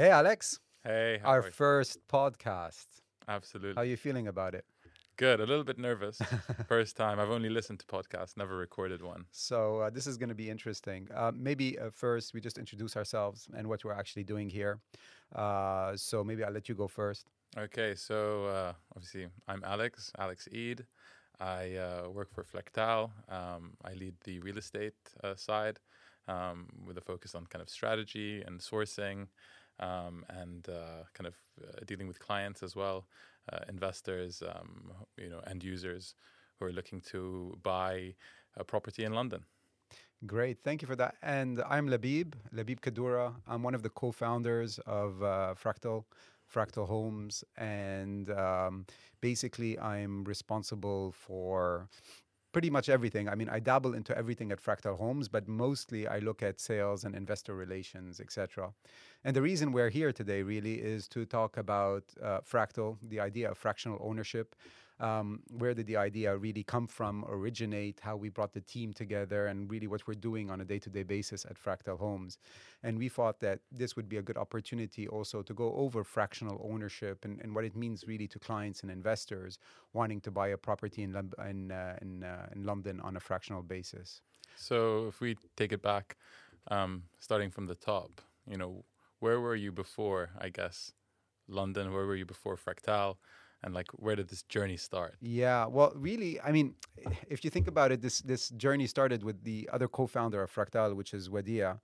Hey, Alex. Hey, how Our are you? first podcast. Absolutely. How are you feeling about it? good. A little bit nervous. First time. I've only listened to podcasts, never recorded one. So uh, this is going to be interesting. Uh, maybe uh, first we just introduce ourselves and what we're actually doing here. Uh, so maybe I'll let you go first. Okay, so uh, obviously I'm Alex, Alex Eid. I uh, work for Fractal. Um, I lead the real estate uh, side um, with a focus on kind of strategy and sourcing um, and uh, kind of uh, dealing with clients as well, uh, investors, um, you know, end users who are looking to buy a property in London. Great, thank you for that. And I'm Labib, Labib Kaddoura. I'm one of the co-founders of uh, Fractal, Fractal Homes, and um, basically I'm responsible for pretty much everything. I mean, I dabble into everything at Fractal Homes, but mostly I look at sales and investor relations, etc. And the reason we're here today really is to talk about uh, Fractal, the idea of fractional ownership. Um, where did the idea really come from, originate, how we brought the team together, and really what we're doing on a day to day basis at Fractal Homes. And we thought that this would be a good opportunity also to go over fractional ownership and, and what it means really to clients and investors wanting to buy a property in, in, uh, in, uh, in London on a fractional basis. So if we take it back, um, starting from the top, you know, where were you before? I guess London. Where were you before Fractal? And like, where did this journey start? Yeah, well, really, I mean, if you think about it, this this journey started with the other co-founder of Fractal, which is Wadia,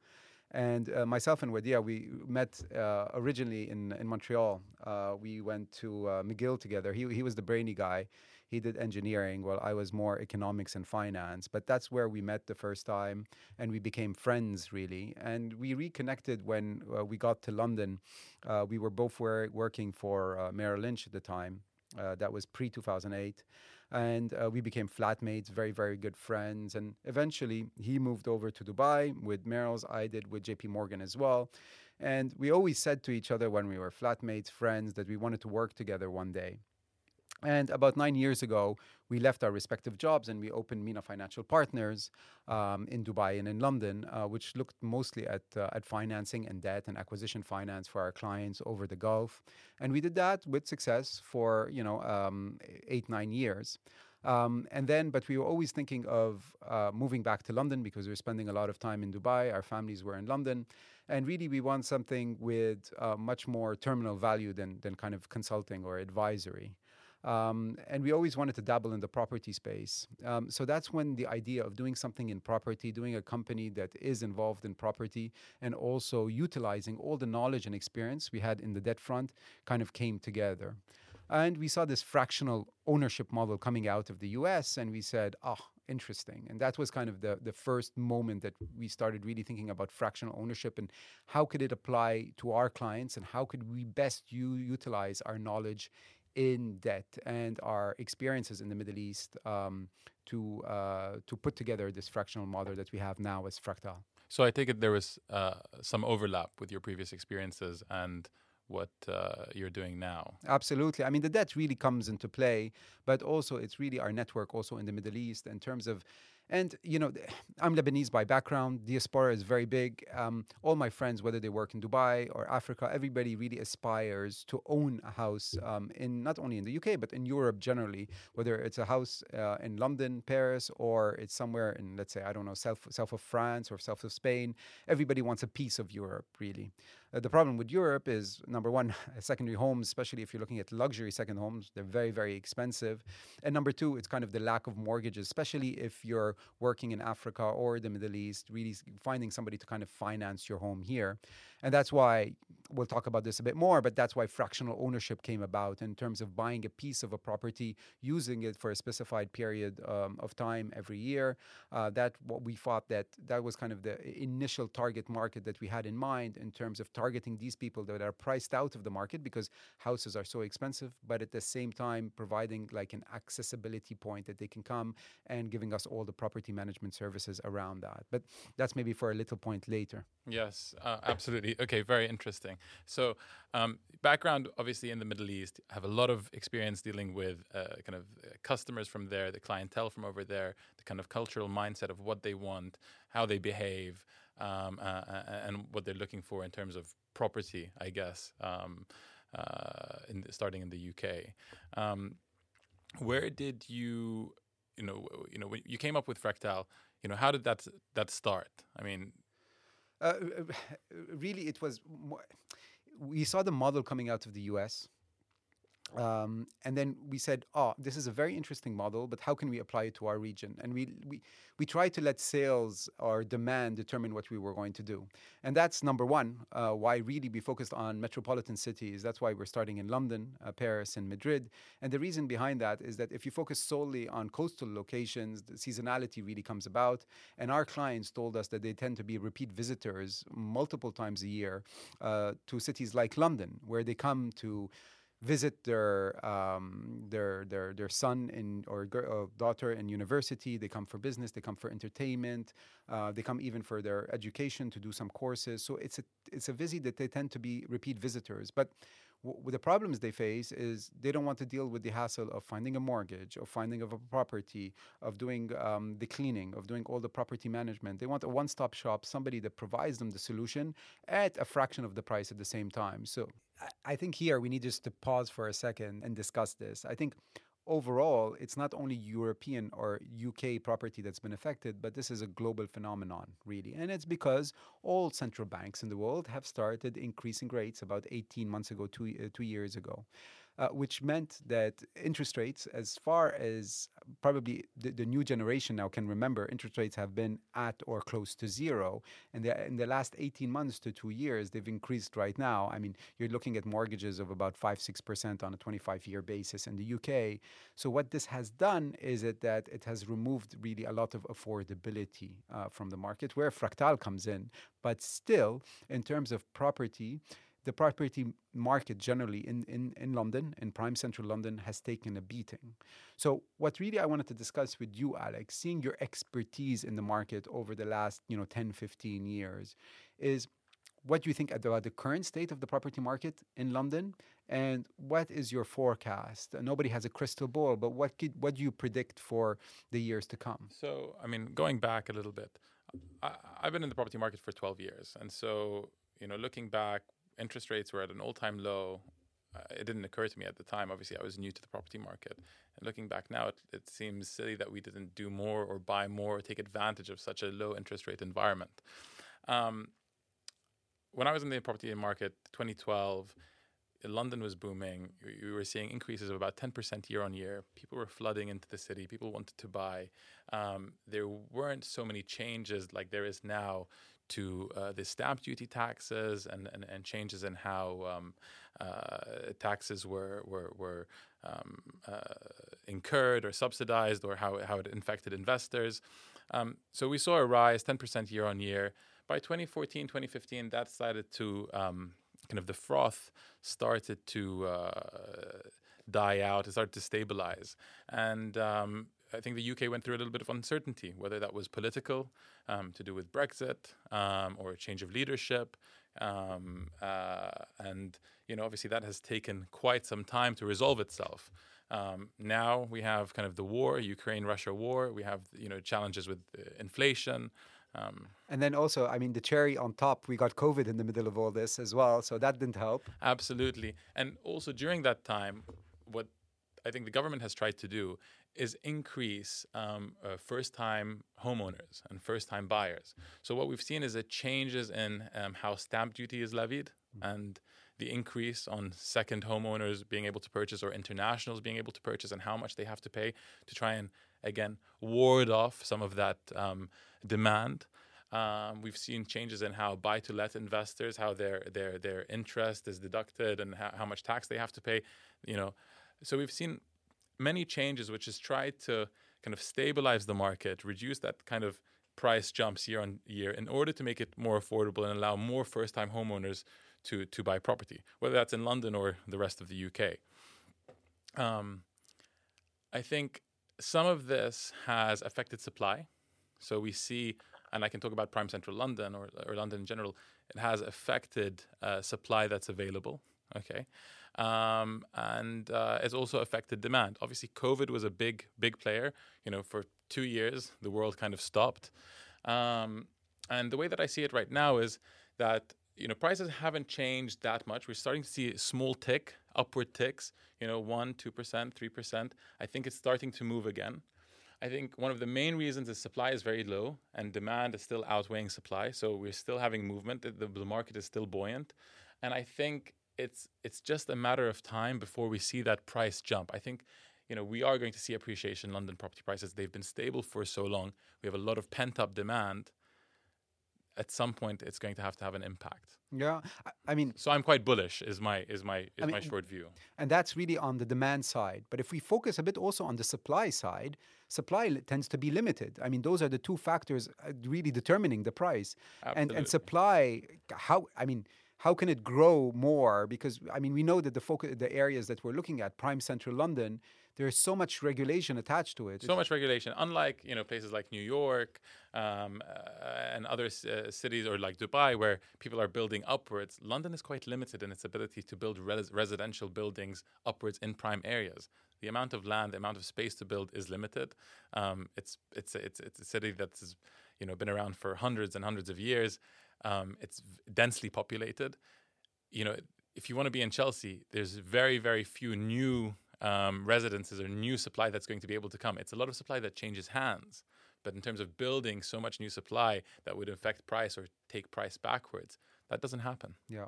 and uh, myself and Wadia, we met uh, originally in in Montreal. Uh, we went to uh, McGill together. He he was the brainy guy. He did engineering, while I was more economics and finance. But that's where we met the first time, and we became friends really. And we reconnected when uh, we got to London. Uh, we were both were working for uh, Merrill Lynch at the time. Uh, that was pre 2008. And uh, we became flatmates, very, very good friends. And eventually he moved over to Dubai with Merrill's. I did with JP Morgan as well. And we always said to each other when we were flatmates, friends, that we wanted to work together one day. And about nine years ago, we left our respective jobs and we opened Mina Financial Partners um, in Dubai and in London, uh, which looked mostly at, uh, at financing and debt and acquisition finance for our clients over the Gulf. And we did that with success for, you know, um, eight, nine years. Um, and then, but we were always thinking of uh, moving back to London because we were spending a lot of time in Dubai. Our families were in London. And really, we want something with uh, much more terminal value than, than kind of consulting or advisory. Um, and we always wanted to dabble in the property space. Um, so that's when the idea of doing something in property, doing a company that is involved in property, and also utilizing all the knowledge and experience we had in the debt front kind of came together. And we saw this fractional ownership model coming out of the US, and we said, oh, interesting. And that was kind of the, the first moment that we started really thinking about fractional ownership and how could it apply to our clients and how could we best u- utilize our knowledge in debt and our experiences in the Middle East um, to uh, to put together this fractional model that we have now as Fractal. So I take it there was uh, some overlap with your previous experiences and what uh, you're doing now. Absolutely. I mean, the debt really comes into play, but also it's really our network also in the Middle East in terms of. And you know, I'm Lebanese by background. Diaspora is very big. Um, all my friends, whether they work in Dubai or Africa, everybody really aspires to own a house um, in not only in the UK but in Europe generally. Whether it's a house uh, in London, Paris, or it's somewhere in, let's say, I don't know, south south of France or south of Spain. Everybody wants a piece of Europe, really. Uh, the problem with Europe is number one, secondary homes, especially if you're looking at luxury second homes, they're very, very expensive. And number two, it's kind of the lack of mortgages, especially if you're working in Africa or the Middle East, really finding somebody to kind of finance your home here. And that's why we'll talk about this a bit more, but that's why fractional ownership came about in terms of buying a piece of a property, using it for a specified period um, of time every year. Uh, that what we thought that that was kind of the initial target market that we had in mind in terms of targeting these people that are priced out of the market because houses are so expensive, but at the same time providing like an accessibility point that they can come and giving us all the property management services around that. But that's maybe for a little point later. Yes, uh, absolutely. Okay, very interesting. So, um, background obviously in the Middle East, have a lot of experience dealing with uh, kind of uh, customers from there, the clientele from over there, the kind of cultural mindset of what they want, how they behave, um, uh, and what they're looking for in terms of property, I guess, um, uh, in the, starting in the UK. Um, where did you, you know, you know, when you came up with Fractal, you know, how did that that start? I mean, uh, really, it was. More, we saw the model coming out of the US um, and then we said, "Oh, this is a very interesting model, but how can we apply it to our region?" And we we we tried to let sales or demand determine what we were going to do, and that's number one. Uh, why really be focused on metropolitan cities? That's why we're starting in London, uh, Paris, and Madrid. And the reason behind that is that if you focus solely on coastal locations, the seasonality really comes about. And our clients told us that they tend to be repeat visitors multiple times a year uh, to cities like London, where they come to visit their um, their their their son in or uh, daughter in university. They come for business. They come for entertainment. Uh, they come even for their education to do some courses. So it's a it's a visit that they tend to be repeat visitors. But w- the problems they face is they don't want to deal with the hassle of finding a mortgage, of finding of a property, of doing um, the cleaning, of doing all the property management. They want a one-stop shop, somebody that provides them the solution at a fraction of the price at the same time. So I think here we need just to pause for a second and discuss this. I think overall, it's not only European or UK property that's been affected, but this is a global phenomenon, really. And it's because all central banks in the world have started increasing rates about 18 months ago, two, uh, two years ago uh, which meant that interest rates, as far as probably the, the, new generation now can remember, interest rates have been at or close to zero. And in the last 18 months to two years, they've increased right now. I mean, you're looking at mortgages of about 5 6% on a 25 year basis in the UK. So, what this has done is it that it has removed really a lot of affordability uh, from the market, where Fractal comes in. But still, in terms of property, the property market generally in, in, in London, in prime central London, has taken a beating. So, what really I wanted to discuss with you, Alex, seeing your expertise in the market over the last you know 10, 15 years, is what do you think about the current state of the property market in London, and what is your forecast? Nobody has a crystal ball, but what could, what do you predict for the years to come? So, I mean, going back a little bit, I, I've been in the property market for 12 years, and so you know, looking back, interest rates were at an all-time low. Uh, it didn't occur to me at the time. Obviously, I was new to the property market. And looking back now, it, it seems silly that we didn't do more or buy more or take advantage of such a low interest rate environment. Um, when I was in the property market, 2012, London was booming. We were seeing increases of about 10% year on year. People were flooding into the city. People wanted to buy. Um, there weren't so many changes like there is now to uh, the stamp duty taxes and, and, and changes in how um, uh, taxes were were, were um, uh, incurred or subsidized or how, how it infected investors. Um, so we saw a rise 10% year on year. By 2014, 2015, that started to um, kind of the froth started to uh, die out, it started to stabilize. And um, I think the UK went through a little bit of uncertainty, whether that was political, um, to do with Brexit, um, or a change of leadership. Um, uh, and, you know, obviously that has taken quite some time to resolve itself. Um, now we have kind of the war, Ukraine-Russia war. We have, you know, challenges with uh, inflation. Um, and then also, I mean, the cherry on top, we got COVID in the middle of all this as well, so that didn't help. Absolutely, and also during that time, what I think the government has tried to do is increase um, uh, first-time homeowners and first-time buyers. So what we've seen is a changes in um, how stamp duty is levied mm-hmm. and the increase on second homeowners being able to purchase or internationals being able to purchase and how much they have to pay to try and again ward off some of that um, demand. Um, we've seen changes in how buy-to-let investors, how their their their interest is deducted, and how, how much tax they have to pay. You know, so we've seen many changes, which has tried to kind of stabilize the market, reduce that kind of price jumps year on year in order to make it more affordable and allow more first-time homeowners to to buy property, whether that's in London or the rest of the UK. Um, I think some of this has affected supply. So we see, and I can talk about prime central London or, or London in general, it has affected uh, supply that's available. Okay. Um, and uh, it's also affected demand. Obviously, COVID was a big, big player. You know, for two years, the world kind of stopped. Um, and the way that I see it right now is that you know, prices haven't changed that much. We're starting to see a small tick, upward ticks, you know, 1, 2%, 3%. I think it's starting to move again. I think one of the main reasons is supply is very low and demand is still outweighing supply. So we're still having movement. The, the market is still buoyant. And I think it's it's just a matter of time before we see that price jump. I think you know we are going to see appreciation in London property prices. They've been stable for so long. We have a lot of pent up demand at some point it's going to have to have an impact. Yeah, I, I mean, so I'm quite bullish. Is my is my is I mean, my short view. And that's really on the demand side. But if we focus a bit also on the supply side, supply tends to be limited. I mean, those are the two factors uh, really determining the price. Absolutely. And and supply, how I mean how can it grow more? Because I mean, we know that the focus, the areas that we're looking at, prime central London, there's so much regulation attached to it. So much regulation. Unlike you know places like New York um, uh, and other uh, cities, or like Dubai, where people are building upwards, London is quite limited in its ability to build res- residential buildings upwards in prime areas. The amount of land, the amount of space to build is limited. Um, it's it's it's it's a city that's you know been around for hundreds and hundreds of years. Um, it's densely populated. You know, if you want to be in Chelsea, there's very very few new um, residences or new supply that's going to be able to come. It's a lot of supply that changes hands. But in terms of building so much new supply that would affect price or take price backwards, that doesn't happen. Yeah.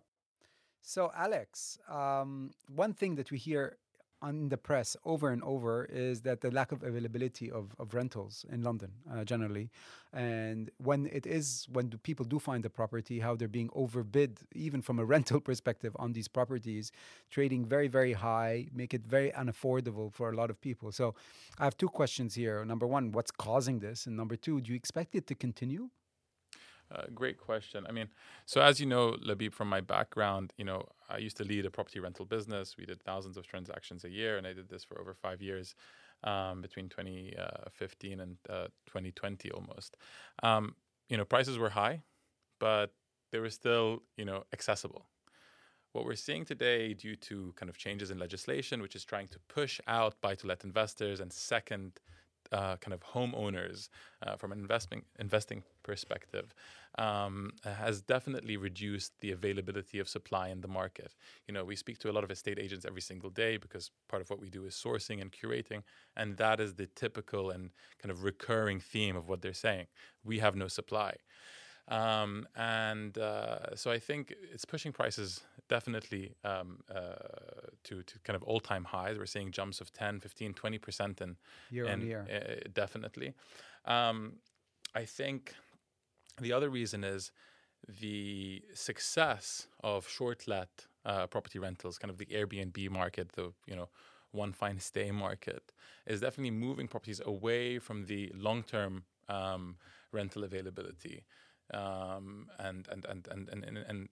So, Alex, um, one thing that we hear on the press over and over is that the lack of availability of, of rentals in London uh, generally, and when it is when do people do find the property, how they're being overbid even from a rental perspective on these properties, trading very very high, make it very unaffordable for a lot of people. So, I have two questions here. Number one, what's causing this, and number two, do you expect it to continue? Uh, great question. I mean, so as you know, Labib, from my background, you know, I used to lead a property rental business. We did thousands of transactions a year, and I did this for over five years, um, between 2015 and uh, 2020 almost. Um, you know, prices were high, but they were still, you know, accessible. What we're seeing today, due to kind of changes in legislation, which is trying to push out buy-to-let investors and second uh, kind of homeowners uh, from an investment investing perspective um, has definitely reduced the availability of supply in the market. You know, we speak to a lot of estate agents every single day because part of what we do is sourcing and curating, and that is the typical and kind of recurring theme of what they're saying. We have no supply. Um, and uh, so I think it's pushing prices definitely um, uh, to, to kind of all time highs. We're seeing jumps of 10, 15, 20% in year in, on year. Uh, definitely. Um, I think the other reason is the success of short let uh, property rentals, kind of the Airbnb market, the you know one fine stay market, is definitely moving properties away from the long term um, rental availability um, and, and, and, and, and, and, and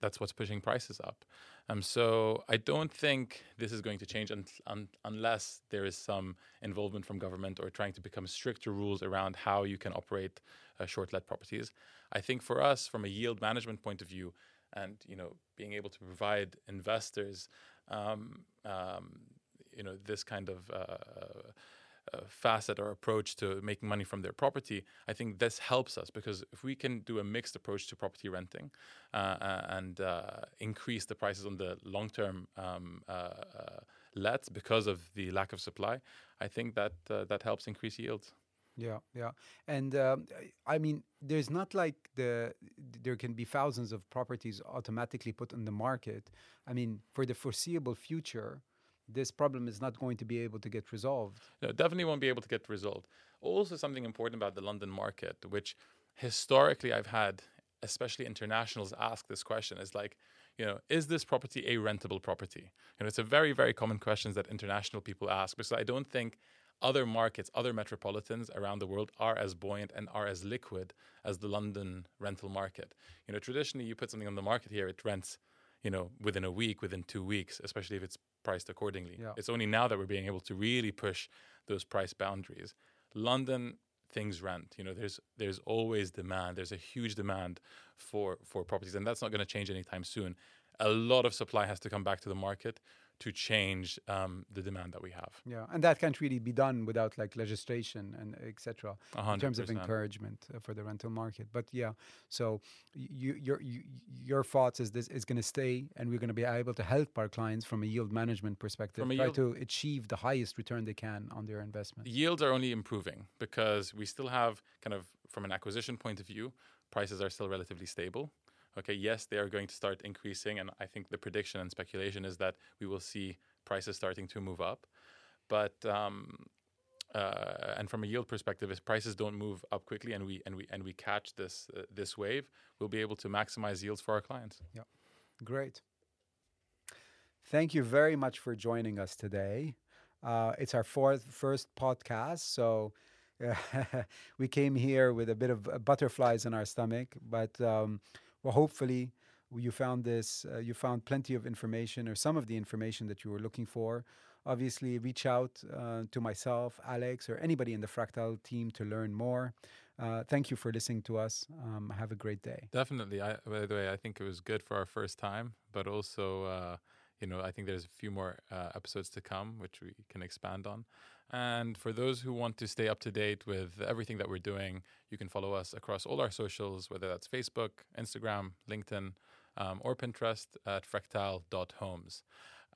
that's what's pushing prices up. Um, so I don't think this is going to change un- un- unless there is some involvement from government or trying to become stricter rules around how you can operate uh, short-let properties. I think for us, from a yield management point of view, and you know, being able to provide investors, um, um, you know, this kind of uh, uh, facet or approach to making money from their property, I think this helps us because if we can do a mixed approach to property renting uh, uh and uh, increase the prices on the long term um, uh, lets because of the lack of supply, I think that that helps increase yields. Yeah, yeah, and um, I mean, there's not like the there can be thousands of properties automatically put on the market. I mean, for the foreseeable future, this problem is not going to be able to get resolved. No, definitely won't be able to get resolved. Also, something important about the London market, which historically I've had, especially internationals, ask this question is like, you know, is this property a rentable property? You know, it's a very, very common question that international people ask because I don't think other markets, other metropolitans around the world are as buoyant and are as liquid as the London rental market. You know, traditionally you put something on the market here, it rents, you know, within a week, within two weeks, especially if it's priced accordingly. Yeah. It's only now that we're being able to really push those price boundaries. London things rent. You know, there's there's always demand. There's a huge demand for for properties, and that's not going to change anytime soon. A lot of supply has to come back to the market to change um, the demand that we have. Yeah, and that can't really be done without like legislation and etc. In terms of encouragement uh, for the rental market. But yeah, so you, your you, your thoughts is this is going to stay, and we're going to be able to help our clients from a yield management perspective, try yield- to achieve the highest return they can on their investment. yields are only improving because we still have kind of from an acquisition point of view prices are still relatively stable okay yes they are going to start increasing and i think the prediction and speculation is that we will see prices starting to move up but um, uh, and from a yield perspective, if prices don't move up quickly and we and we and we catch this uh, this wave, we'll be able to maximize yields for our clients. Yeah, Great. Thank you very much for joining us today. Uh, it's our fourth first podcast, so we came here with a bit of uh, butterflies in our stomach, but um, well, hopefully you found this. Uh, you found plenty of information, or some of the information that you were looking for. Obviously, reach out uh, to myself, Alex, or anybody in the Fractal team to learn more. Uh, thank you for listening to us. Um, have a great day. Definitely. I, by the way, I think it was good for our first time, but also, uh, you know, I think there's a few more uh, episodes to come, which we can expand on. And for those who want to stay up to date with everything that we're doing, you can follow us across all our socials, whether that's Facebook, Instagram, LinkedIn, um, or Pinterest at fractal.homes.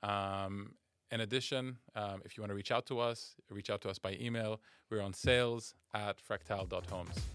Um, in addition, um, if you want to reach out to us, reach out to us by email. We're on sales at fractal.homes.